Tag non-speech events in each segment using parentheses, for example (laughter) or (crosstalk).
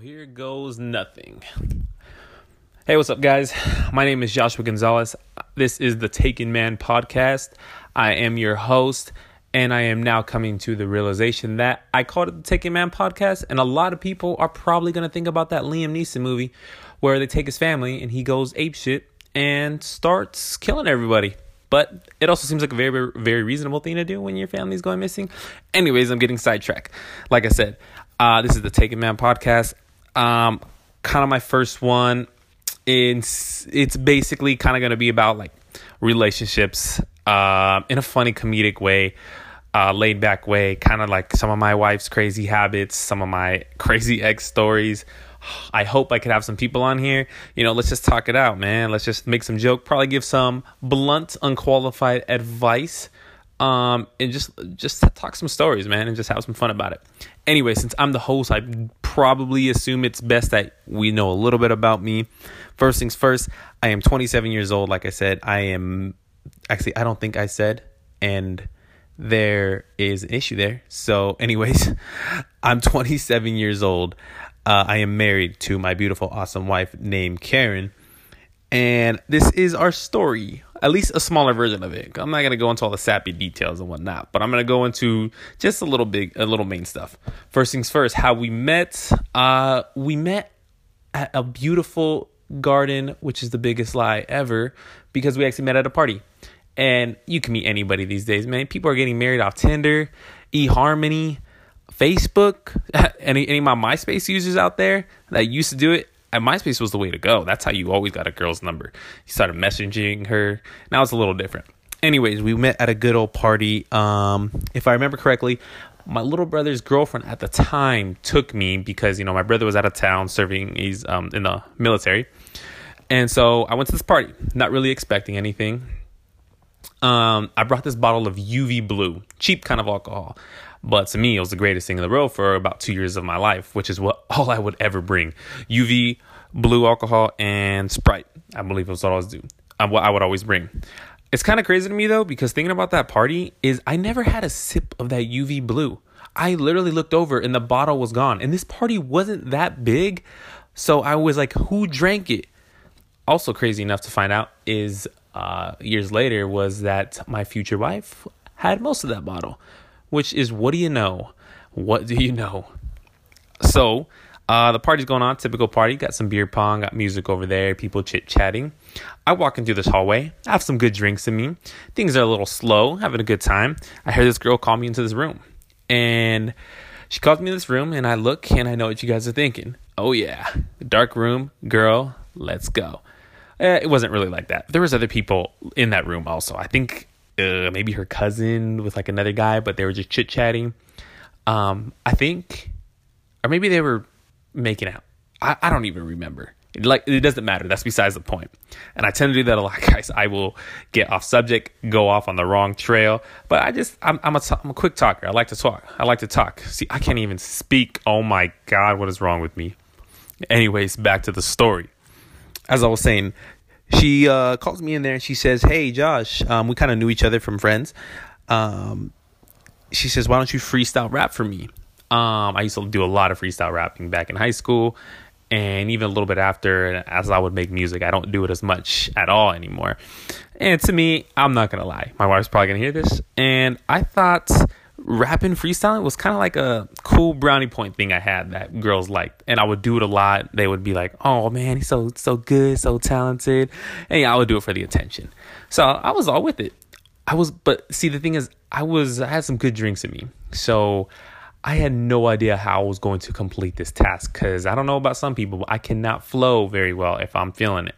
here goes nothing. Hey, what's up, guys? My name is Joshua Gonzalez. This is the Taken Man podcast. I am your host, and I am now coming to the realization that I called it the Taken Man podcast, and a lot of people are probably going to think about that Liam Neeson movie where they take his family and he goes ape shit and starts killing everybody. But it also seems like a very, very reasonable thing to do when your family's going missing. Anyways, I'm getting sidetracked. Like I said, uh, this is the Taken Man podcast. Um, kind of my first one. It's it's basically kind of to be about like relationships uh, in a funny comedic way, uh, laid back way, kind of like some of my wife's crazy habits, some of my (laughs) crazy ex stories. I hope I could have some people on here. You know, let's just talk it out, man. Let's just make some joke, probably give some blunt, unqualified advice. Um, and just just talk some stories, man, and just have some fun about it. Anyway, since I'm the host, I probably assume it's best that we know a little bit about me. First things first, I am 27 years old. Like I said, I am actually I don't think I said, and there is an issue there. So, anyways, (laughs) I'm 27 years old. Uh, I am married to my beautiful, awesome wife named Karen. And this is our story, at least a smaller version of it. I'm not gonna go into all the sappy details and whatnot, but I'm gonna go into just a little big, a little main stuff. First things first, how we met. Uh, we met at a beautiful garden, which is the biggest lie ever, because we actually met at a party. And you can meet anybody these days, man. People are getting married off Tinder, eHarmony, Facebook. (laughs) Any any of my MySpace users out there that used to do it, and MySpace was the way to go. That's how you always got a girl's number. You started messaging her. Now it's a little different. Anyways, we met at a good old party. Um, if I remember correctly, my little brother's girlfriend at the time took me because you know my brother was out of town serving. He's um, in the military, and so I went to this party, not really expecting anything. Um, I brought this bottle of UV blue, cheap kind of alcohol. But to me, it was the greatest thing in the world for about two years of my life, which is what (laughs) all I would ever bring. UV, blue alcohol, and Sprite. I believe it was what I was doing. Uh, what I would always bring. It's kind of crazy to me though, because thinking about that party is I never had a sip of that UV blue. I literally looked over and the bottle was gone. And this party wasn't that big. So I was like, who drank it? Also crazy enough to find out is uh, years later was that my future wife had most of that bottle which is what do you know? What do you know? So, uh, the party's going on, typical party. Got some beer pong, got music over there, people chit chatting. I walk into this hallway, I have some good drinks in me. Things are a little slow, having a good time. I hear this girl call me into this room. And she calls me in this room, and I look and I know what you guys are thinking. Oh, yeah, dark room, girl, let's go. Eh, it wasn't really like that. There was other people in that room also. I think uh, maybe her cousin with like another guy, but they were just chit chatting. Um, I think, or maybe they were making out. I, I don't even remember. It, like it doesn't matter. That's besides the point. And I tend to do that a lot, (laughs) guys. I will get off subject, go off on the wrong trail. But I just I'm I'm a I'm a quick talker. I like to talk. I like to talk. See, I can't even speak. Oh my god, what is wrong with me? Anyways, back to the story. As I was saying, she uh, calls me in there and she says, "Hey, Josh, um, we kind of knew each other from friends." Um, she says, "Why don't you freestyle rap for me?" Um, I used to do a lot of freestyle rapping back in high school, and even a little bit after. As I would make music, I don't do it as much at all anymore. And to me, I'm not gonna lie, my wife's probably gonna hear this, and I thought rapping freestyling was kind of like a cool brownie point thing I had that girls liked, and I would do it a lot. They would be like, "Oh man, he's so so good, so talented," and yeah, I would do it for the attention. So I was all with it. I was, but see, the thing is, I was I had some good drinks in me, so I had no idea how I was going to complete this task because I don't know about some people, but I cannot flow very well if I'm feeling it.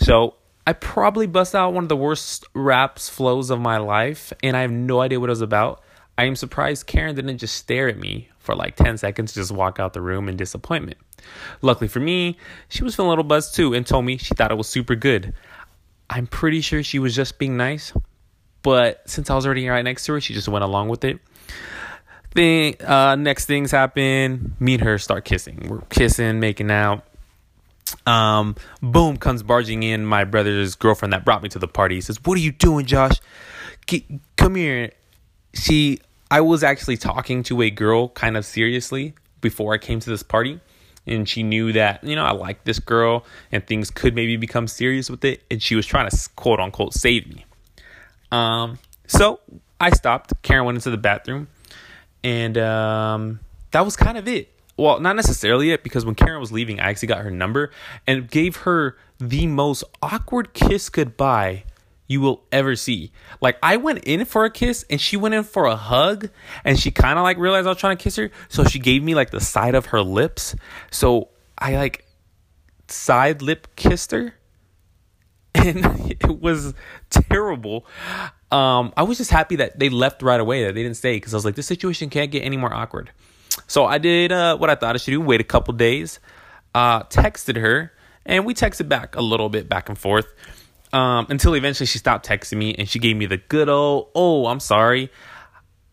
So I probably bust out one of the worst raps flows of my life, and I have no idea what it was about. I am surprised Karen didn't just stare at me for like 10 seconds, just walk out the room in disappointment. Luckily for me, she was feeling a little buzzed too and told me she thought it was super good. I'm pretty sure she was just being nice, but since I was already right next to her, she just went along with it. Thing, uh, next things happen. Me and her start kissing. We're kissing, making out. Um, boom comes barging in my brother's girlfriend that brought me to the party. He says, "What are you doing, Josh? Get, come here." She, I was actually talking to a girl kind of seriously before I came to this party, and she knew that you know I liked this girl and things could maybe become serious with it, and she was trying to quote unquote save me. Um, so I stopped. Karen went into the bathroom, and um, that was kind of it. Well, not necessarily it because when Karen was leaving, I actually got her number and gave her the most awkward kiss goodbye you will ever see. Like I went in for a kiss and she went in for a hug and she kind of like realized I was trying to kiss her, so she gave me like the side of her lips. So I like side lip kissed her (laughs) and it was terrible. Um I was just happy that they left right away that they didn't stay cuz I was like this situation can't get any more awkward. So I did uh, what I thought I should do, wait a couple days, uh texted her and we texted back a little bit back and forth um, until eventually she stopped texting me and she gave me the good old, oh, I'm sorry.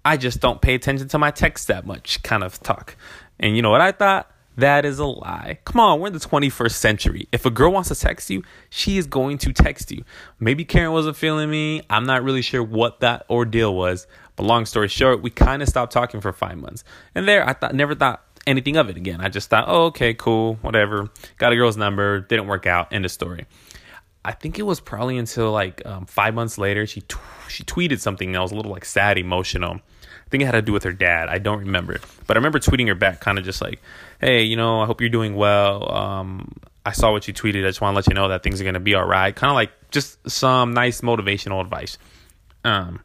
I just don't pay attention to my text that much kind of talk. And you know what I thought? That is a lie. Come on, we're in the 21st century. If a girl wants to text you, she is going to text you. Maybe Karen wasn't feeling me. I'm not really sure what that ordeal was. But long story short, we kind of stopped talking for five months. And there, I thought, never thought anything of it again. I just thought, oh, okay, cool, whatever. Got a girl's number, didn't work out, end of story. I think it was probably until like um, five months later she t- she tweeted something that was a little like sad, emotional. I think it had to do with her dad. I don't remember, but I remember tweeting her back, kind of just like, "Hey, you know, I hope you're doing well. Um, I saw what you tweeted. I just want to let you know that things are gonna be all right." Kind of like just some nice motivational advice. Um,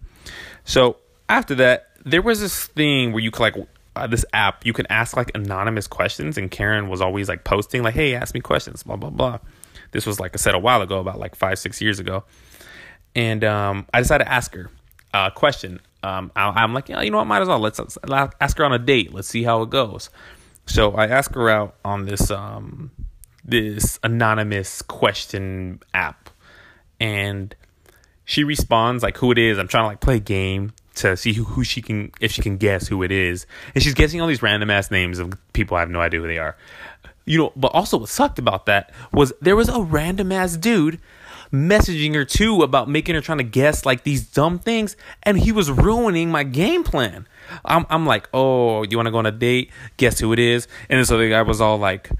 so after that, there was this thing where you could like uh, this app you can ask like anonymous questions, and Karen was always like posting like, "Hey, ask me questions," blah blah blah. This was like I said a while ago, about like five, six years ago. And um, I decided to ask her a question. Um, I, am like, yeah, you know what? Might as well let's, let's ask her on a date. Let's see how it goes. So I ask her out on this um, this anonymous question app, and she responds like who it is. I'm trying to like play a game to see who, who she can if she can guess who it is, and she's guessing all these random ass names of people I have no idea who they are you know, but also what sucked about that was there was a random ass dude messaging her too about making her trying to guess like these dumb things, and he was ruining my game plan. I'm I'm like, oh, you want to go on a date? Guess who it is? And so the guy was all like,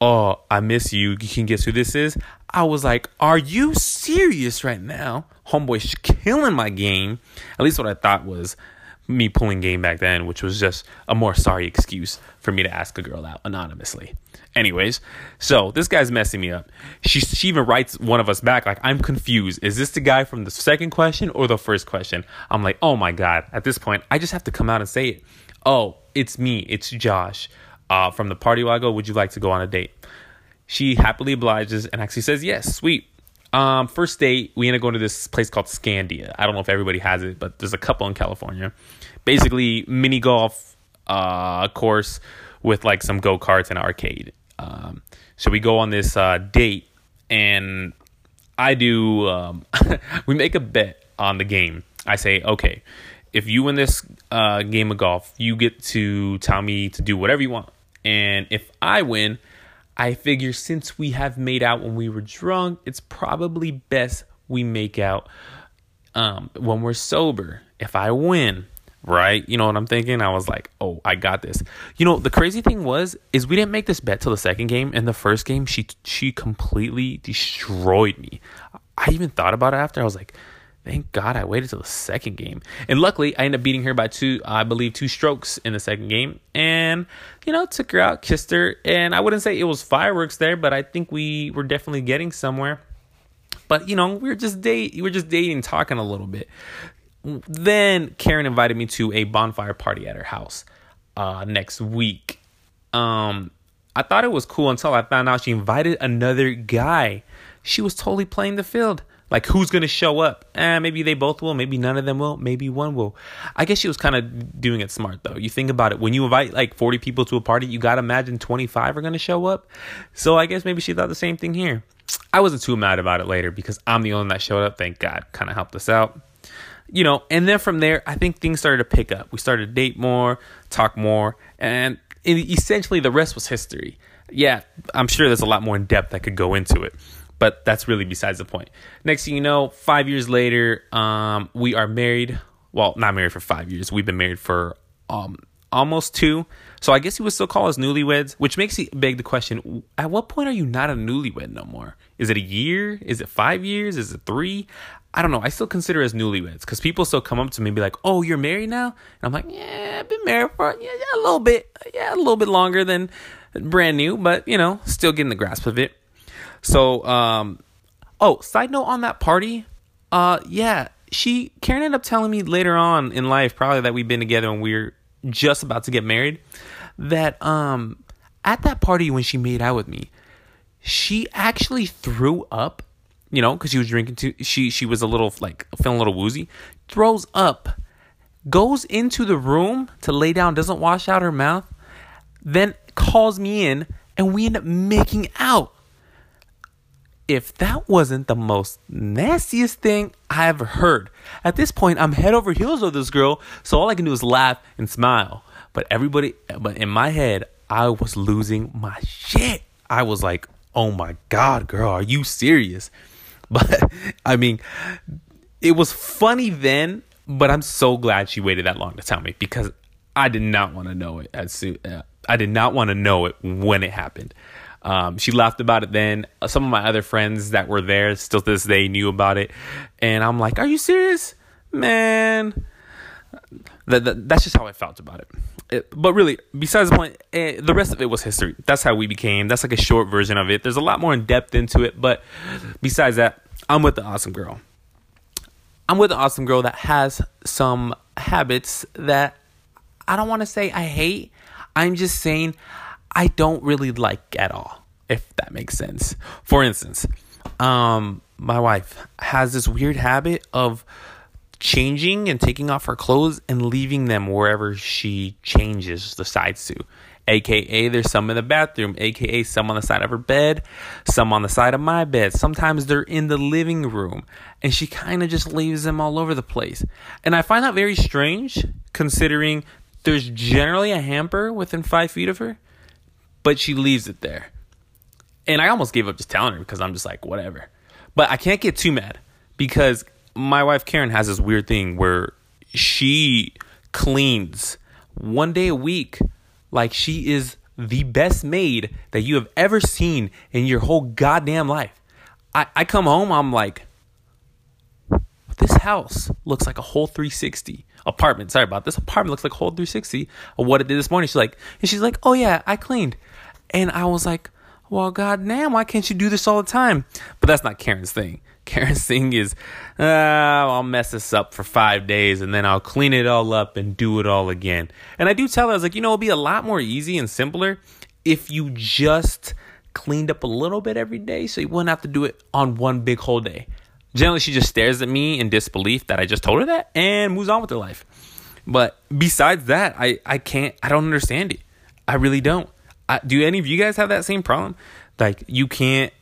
oh, I miss you. You can guess who this is? I was like, are you serious right now? Homeboy's killing my game. At least what I thought was me pulling game back then, which was just a more sorry excuse for me to ask a girl out anonymously. Anyways, so this guy's messing me up. She she even writes one of us back like I'm confused. Is this the guy from the second question or the first question? I'm like, "Oh my god." At this point, I just have to come out and say it. "Oh, it's me. It's Josh uh, from the party wago. Would you like to go on a date?" She happily obliges and actually says, "Yes, sweet." Um, first date, we end up going to this place called Scandia. I don't know if everybody has it, but there's a couple in California. Basically, mini golf uh, course with like some go karts and arcade. Um, so we go on this uh, date, and I do. Um, (laughs) we make a bet on the game. I say, okay, if you win this uh, game of golf, you get to tell me to do whatever you want, and if I win I figure since we have made out when we were drunk, it's probably best we make out um, when we're sober. If I win, right? You know what I'm thinking? I was like, oh, I got this. You know, the crazy thing was is we didn't make this bet till the second game. In the first game, she she completely destroyed me. I even thought about it after. I was like, Thank God I waited till the second game. And luckily, I ended up beating her by two, I believe, two strokes in the second game. And, you know, took her out, kissed her. And I wouldn't say it was fireworks there, but I think we were definitely getting somewhere. But, you know, we were just date, we were just dating, talking a little bit. Then Karen invited me to a bonfire party at her house uh, next week. Um, I thought it was cool until I found out she invited another guy. She was totally playing the field. Like who's gonna show up? Eh, maybe they both will. Maybe none of them will. Maybe one will. I guess she was kind of doing it smart though. You think about it. When you invite like forty people to a party, you gotta imagine twenty five are gonna show up. So I guess maybe she thought the same thing here. I wasn't too mad about it later because I'm the only one that showed up. Thank God, kind of helped us out. You know, and then from there, I think things started to pick up. We started to date more, talk more, and essentially the rest was history. Yeah, I'm sure there's a lot more in depth that could go into it but that's really besides the point. Next thing you know, five years later, um, we are married. Well, not married for five years. We've been married for um, almost two. So I guess he would still call us newlyweds, which makes me beg the question: At what point are you not a newlywed no more? Is it a year? Is it five years? Is it three? I don't know. I still consider as newlyweds because people still come up to me and be like, "Oh, you're married now?" And I'm like, "Yeah, I've been married for yeah, yeah, a little bit, yeah, a little bit longer than brand new, but you know, still getting the grasp of it." So, um, oh, side note on that party, uh, yeah, she Karen ended up telling me later on in life, probably that we've been together and we are just about to get married, that um, at that party when she made out with me, she actually threw up you know, because she was drinking too. She she was a little like feeling a little woozy. Throws up, goes into the room to lay down, doesn't wash out her mouth, then calls me in, and we end up making out. If that wasn't the most nastiest thing I ever heard, at this point I'm head over heels with this girl, so all I can do is laugh and smile. But everybody, but in my head, I was losing my shit. I was like, "Oh my god, girl, are you serious?" But I mean, it was funny then, but I'm so glad she waited that long to tell me because I did not want to know it as soon. Uh, I did not want to know it when it happened. Um, she laughed about it then. Some of my other friends that were there still to this day knew about it, and I'm like, "Are you serious, man?" That, that, that's just how I felt about it. it. But really, besides the point, eh, the rest of it was history. That's how we became. That's like a short version of it. There's a lot more in depth into it, but besides that, I'm with the awesome girl. I'm with the awesome girl that has some habits that I don't want to say I hate. I'm just saying I don't really like at all, if that makes sense. For instance, um, my wife has this weird habit of changing and taking off her clothes and leaving them wherever she changes the sides to aka there's some in the bathroom, aka some on the side of her bed, some on the side of my bed. Sometimes they're in the living room, and she kind of just leaves them all over the place. And I find that very strange considering there's generally a hamper within five feet of her, but she leaves it there. And I almost gave up just telling her because I'm just like, whatever. But I can't get too mad because my wife Karen has this weird thing where she cleans one day a week like she is the best maid that you have ever seen in your whole goddamn life. I, I come home, I'm like, this house looks like a whole 360 apartment. Sorry about this apartment looks like a whole 360 of what it did this morning. She's like, and she's like, oh yeah, I cleaned, and I was like, well, goddamn, why can't you do this all the time? But that's not Karen's thing. (laughs) Karen's thing is, uh, I'll mess this up for five days and then I'll clean it all up and do it all again. And I do tell her, I was like, you know, it'll be a lot more easy and simpler if you just cleaned up a little bit every day so you wouldn't have to do it on one big whole day. Generally, she just stares at me in disbelief that I just told her that and moves on with her life. But besides that, I, I can't, I don't understand it. I really don't. I, do any of you guys have that same problem? Like, you can't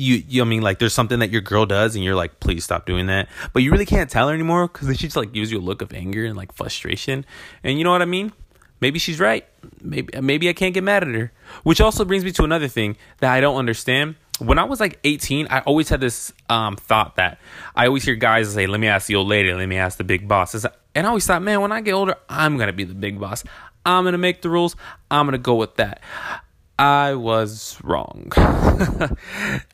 you, you I mean like there's something that your girl does and you're like please stop doing that. But you really can't tell her anymore because then she just like gives you a look of anger and like frustration. And you know what I mean? Maybe she's right. Maybe maybe I can't get mad at her. Which also brings me to another thing that I don't understand. When I was like 18 I always had this um, thought that I always hear guys say let me ask the old lady. Let me ask the big boss. And I always thought man when I get older I'm gonna be the big boss. I'm gonna make the rules. I'm gonna go with that I was wrong. (laughs)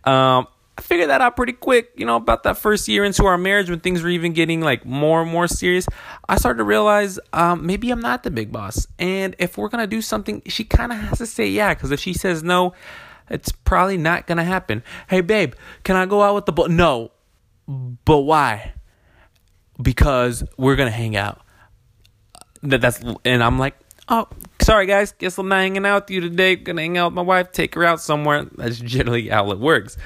um, I figured that out pretty quick, you know, about that first year into our marriage when things were even getting like more and more serious. I started to realize um, maybe I'm not the big boss. And if we're going to do something, she kind of has to say yeah, because if she says no, it's probably not going to happen. Hey, babe, can I go out with the boy? No. But why? Because we're going to hang out. That, that's, and I'm like, oh, sorry guys, guess I'm not hanging out with you today. Gonna hang out with my wife, take her out somewhere. That's generally how it works.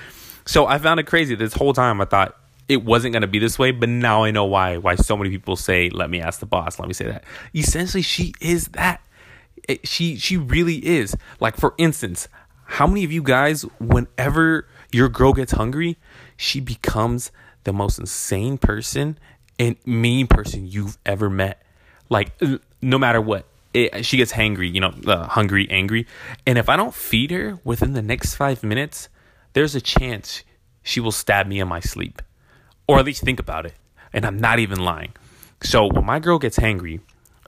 So I found it crazy this whole time. I thought it wasn't gonna be this way, but now I know why. Why so many people say, "Let me ask the boss." Let me say that. Essentially, she is that. It, she she really is. Like for instance, how many of you guys, whenever your girl gets hungry, she becomes the most insane person and mean person you've ever met. Like no matter what it, she gets hangry, you know, uh, hungry, angry. And if I don't feed her within the next five minutes, there's a chance she will stab me in my sleep, or at least think about it. And I'm not even lying. So when my girl gets hangry,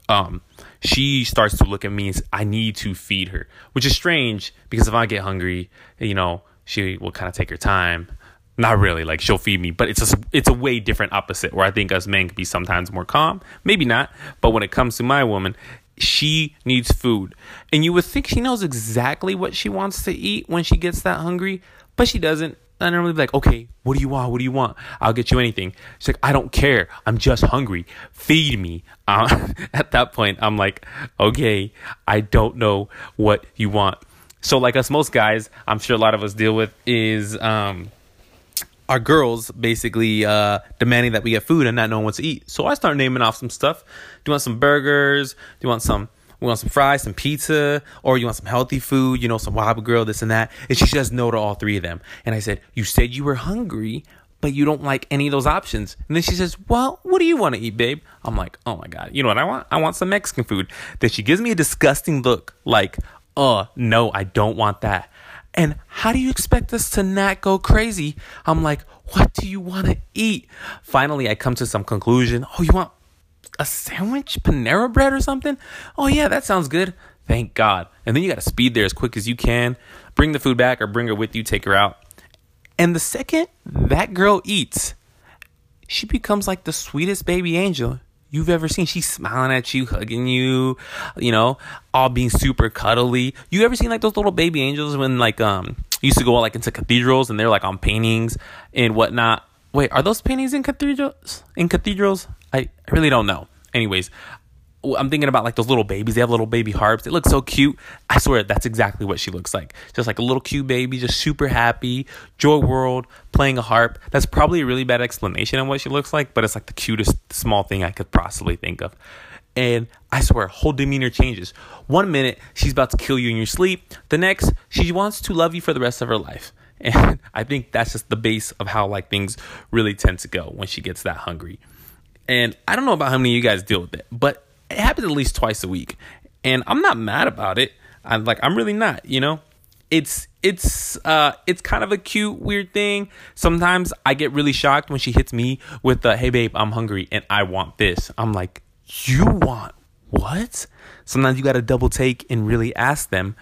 um, she starts to look at me and I need to feed her, which is strange because if I get hungry, you know, she will kind of take her time. Not really, like she'll feed me, but it's a it's a way different opposite. Where I think us men can be sometimes more calm, maybe not, but when it comes to my woman, she needs food, and you would think she knows exactly what she wants to eat when she gets that hungry, but she doesn't. I normally be like, okay, what do you want? What do you want? I'll get you anything. She's like, I don't care. I'm just hungry. Feed me. (laughs) Uh, at that point, I'm like, okay, I don't know what you want. So, like us, most guys, I'm sure a lot of us deal with is um, our girls basically uh, demanding that we get food and not knowing what to eat. So I start naming off some stuff. Do you want some burgers? Do you want some? We want some fries, some pizza, or you want some healthy food, you know, some WaBa Grill, this and that. And she says no to all three of them. And I said, You said you were hungry, but you don't like any of those options. And then she says, Well, what do you want to eat, babe? I'm like, Oh my God. You know what I want? I want some Mexican food. Then she gives me a disgusting look like, Oh, no, I don't want that. And how do you expect us to not go crazy? I'm like, What do you want to eat? Finally, I come to some conclusion. Oh, you want a sandwich, Panera bread or something? Oh yeah, that sounds good. Thank God. And then you got to speed there as quick as you can. Bring the food back or bring her with you, take her out. And the second that girl eats, she becomes like the sweetest baby angel you've ever seen. She's smiling at you, hugging you, you know, all being super cuddly. You ever seen like those little baby angels when like um used to go like into cathedrals and they're like on paintings and whatnot? Wait, are those paintings in cathedrals? In cathedrals? I, I really don't know. Anyways, I'm thinking about like those little babies. They have little baby harps. They look so cute. I swear that's exactly what she looks like. Just like a little cute baby, just super happy, joy world, playing a harp. That's probably a really bad explanation on what she looks like, but it's like the cutest small thing I could possibly think of. And I swear, whole demeanor changes. One minute, she's about to kill you in your sleep. The next, she wants to love you for the rest of her life. (laughs) And I think that's just the base of how like things really tend to go when she gets that hungry. And I don't know about how many of you guys deal with it, but it happens at least twice a week. And I'm not mad about it. I'm like, I'm really not, you know? It's it's uh it's kind of a cute weird thing. Sometimes I get really shocked when she hits me with the hey babe, I'm hungry and I want this. I'm like, you want what? Sometimes you got to double take and really ask them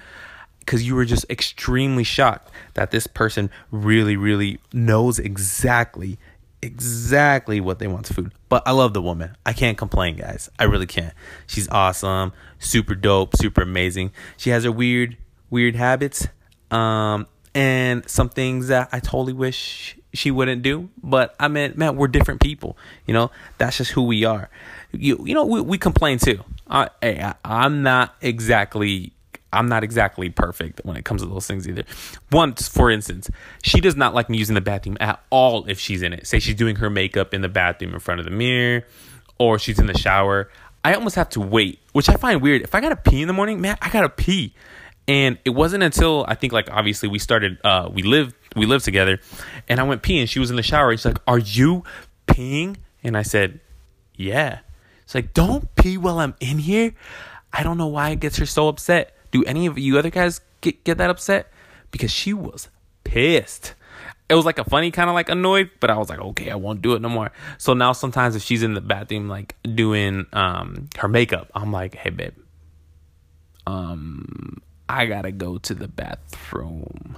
because you were just extremely shocked that this person really, really knows exactly, exactly what they want to food. But I love the woman. I can't complain, guys. I really can't. She's awesome, super dope, super amazing. She has her weird, weird habits, um, and some things that I totally wish she wouldn't do. But I mean, man, we're different people. You know, that's just who we are. You, you know, we, we complain too. I, I, I'm not exactly I'm not exactly perfect when it comes to those things either. Once, for instance, she does not like me using the bathroom at all if she's in it. Say she's doing her makeup in the bathroom in front of the mirror or she's in the shower. I almost have to wait, which I find weird. If I gotta pee in the morning, man, I gotta pee. And it wasn't until I think like obviously we started uh we lived we lived together and I went pee and she was in the shower. She's like, Are you peeing? And I said, Yeah. It's like, Don't pee while I'm in here. I don't know why it gets her so upset. Do any of you other guys get, get that upset? Because she was pissed. It was like a funny kind of like annoyed, but I was like, okay, I won't do it no more. So now sometimes if she's in the bathroom like doing um her makeup, I'm like, hey babe, um, I gotta go to the bathroom.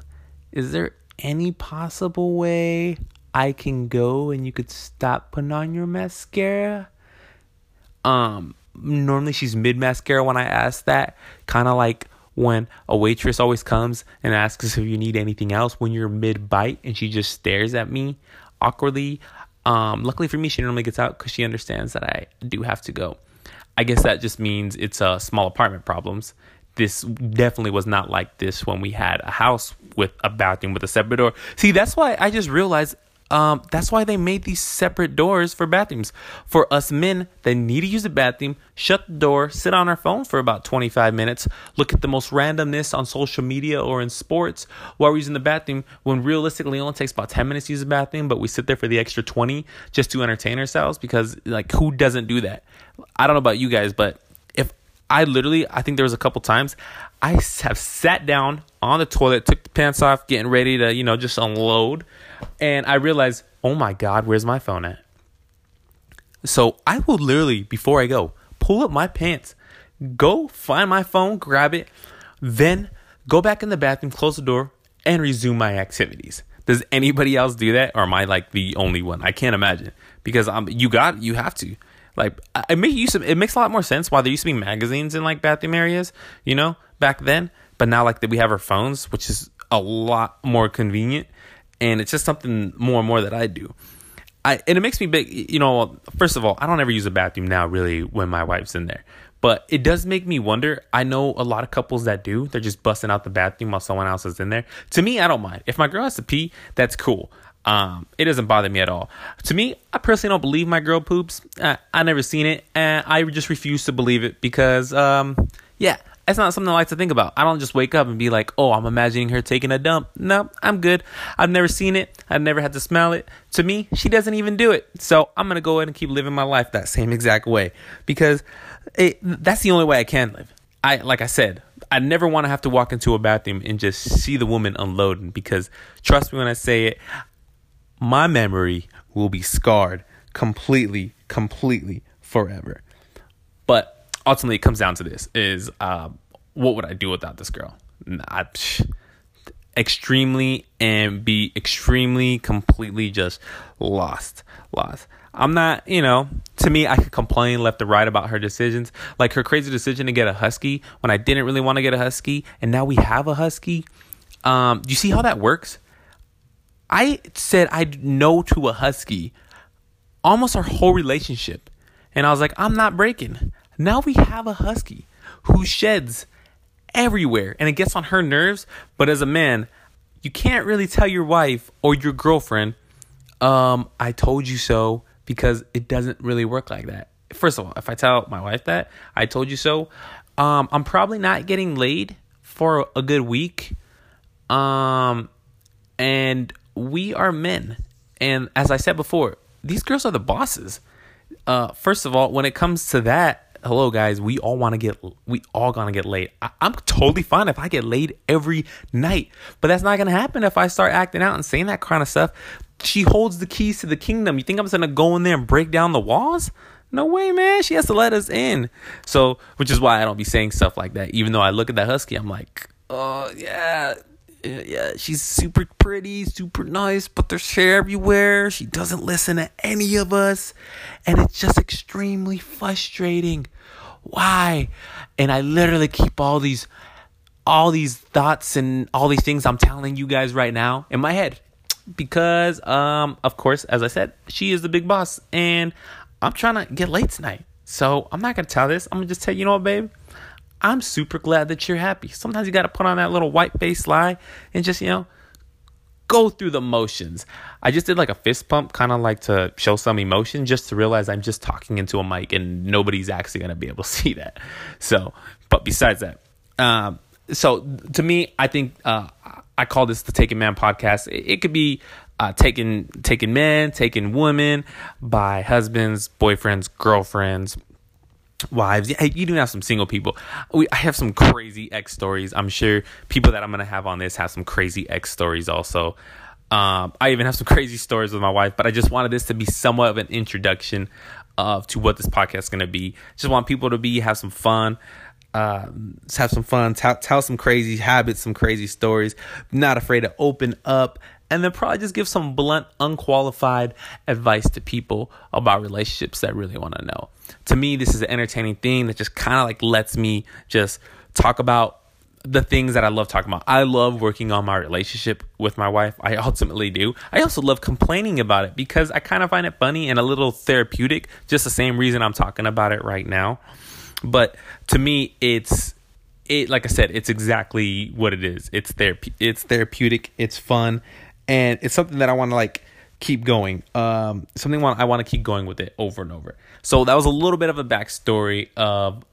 Is there any possible way I can go and you could stop putting on your mascara? Um, normally she's mid mascara when I ask that. Kind of like when a waitress always comes and asks if you need anything else when you're mid bite and she just stares at me awkwardly. Um, luckily for me, she normally gets out because she understands that I do have to go. I guess that just means it's a uh, small apartment problems. This definitely was not like this when we had a house with a bathroom with a separate door. See, that's why I just realized um, that's why they made these separate doors for bathrooms. For us men that need to use the bathroom, shut the door, sit on our phone for about 25 minutes, look at the most randomness on social media or in sports while we're using the bathroom, when realistically it only takes about 10 minutes to use the bathroom, but we sit there for the extra 20 just to entertain ourselves because, like, who doesn't do that? I don't know about you guys, but I literally, I think there was a couple times I have sat down on the toilet, took the pants off, getting ready to, you know, just unload and I realized, oh my God, where's my phone at? So I will literally, before I go, pull up my pants, go find my phone, grab it, then go back in the bathroom, close the door, and resume my activities. Does anybody else do that, or am I like the only one? I can't imagine because um, you got you have to. Like it makes of, it makes a lot more sense why there used to be magazines in like bathroom areas, you know, back then. But now like that we have our phones, which is a lot more convenient, and it's just something more and more that I do. I and it makes me big. You know, first of all, I don't ever use a bathroom now really when my wife's in there. But it does make me wonder. I know a lot of couples that do. They're just busting out the bathroom while someone else is in there. To me, I don't mind. If my girl has to pee, that's cool. Um, it doesn't bother me at all. To me, I personally don't believe my girl poops. Uh, I never seen it, and I just refuse to believe it because, um, yeah, it's not something I like to think about. I don't just wake up and be like, oh, I'm imagining her taking a dump. No, I'm good. I've never seen it. I've never had to smell it. To me, she doesn't even do it. So I'm going to go ahead and keep living my life that same exact way because it, that's the only way I can live. I, like I said, I never want to have to walk into a bathroom and just see the woman unloading because trust me when I say it, my memory will be scarred completely, completely forever. But ultimately it comes down to this is uh, what would I do without this girl? I, extremely and be extremely completely just lost lost i'm not you know to me i could complain left or right about her decisions like her crazy decision to get a husky when i didn't really want to get a husky and now we have a husky um do you see how that works i said i'd no to a husky almost our whole relationship and i was like i'm not breaking now we have a husky who sheds everywhere and it gets on her nerves. But as a man, you can't really tell your wife or your girlfriend, um, I told you so, because it doesn't really work like that. First of all, if I tell my wife that, I told you so, um, I'm probably not getting laid for a good week. Um, and we are men. And as I said before, these girls are the bosses. Uh, first of all, when it comes to that, hello guys, we all want to get we all gonna get laid. I, am totally fine if I get laid every night, but that's not gonna happen if I start acting out and saying that kind of stuff. She holds the keys to the kingdom. You think I'm gonna go in there and break down the walls? No way, man. She has to let us in. So, which is why I don't be saying stuff like that. Even though I look at that husky, I'm like, oh yeah, yeah, she's super pretty, super nice, but there's hair everywhere. She doesn't listen to any of us. And it's just extremely frustrating. Why? And I literally keep all these all these thoughts and all these things I'm telling you guys right now in my head. Because um of course, as I said, she is the big boss and I'm trying to get late tonight. So I'm not gonna tell this. I'm gonna just tell you, you know what, babe? I'm super glad that you're happy. Sometimes you got to put on that little white face lie and just, you know, go through the motions. I just did like a fist pump, kind of like to show some emotion, just to realize I'm just talking into a mic and nobody's actually going to be able to (laughs) see that. So, but besides that, um, so to me, I think uh, I call this the Taken Man podcast. It, could be uh, taken taken men, taken women by husbands, boyfriends, girlfriends, wives. Yeah, you do have some single people. We, I have some crazy ex stories. I'm sure people that I'm gonna have on this have some crazy ex stories also. Um, I even have some (laughs) crazy stories with my wife, but I just wanted this to be somewhat of an introduction of to what this podcast is gonna be. Just want people to be have some fun. Uh, have some fun, tell, tell some crazy habits, some crazy stories. Not afraid to open up, and then probably just give some blunt, unqualified advice to people about relationships that really want to know. To me, this is an entertaining thing that just kind of like lets me just talk about the things that I love talking about. I love working on my relationship with my wife. I ultimately do. I also love complaining about it because I kind of find it funny and a little therapeutic, just the same reason I'm talking about it right now. But to me, it's it like I said, it's exactly what it is. It's therapy it's therapeutic, it's fun, and it's something that I want to like keep going. Um, something I want to keep going with it over and over. So that was a little bit of a backstory of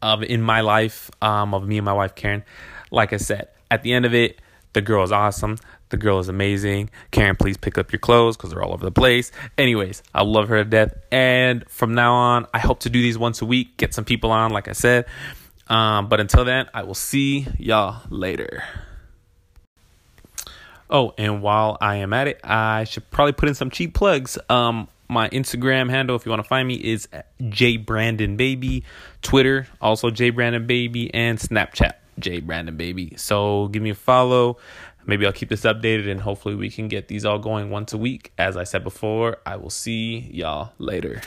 of in my life um, of me and my wife Karen. Like I said, at the end of it, the girl is awesome. The girl is amazing. Karen, please pick up your clothes because they're all over the place. Anyways, I love her to death. And from now on, I hope to do these once a week, get some people on, like I said. Um, but until then, I will see y'all later. Oh, and while I am at it, I should probably put in some cheap plugs. Um, My Instagram handle, if you want to find me, is J Brandon Baby. Twitter, also J Brandon Baby, and Snapchat, J Brandon Baby. So give me a follow. Maybe I'll keep this updated and hopefully we can get these all going once a week. As I said before, I will see y'all later.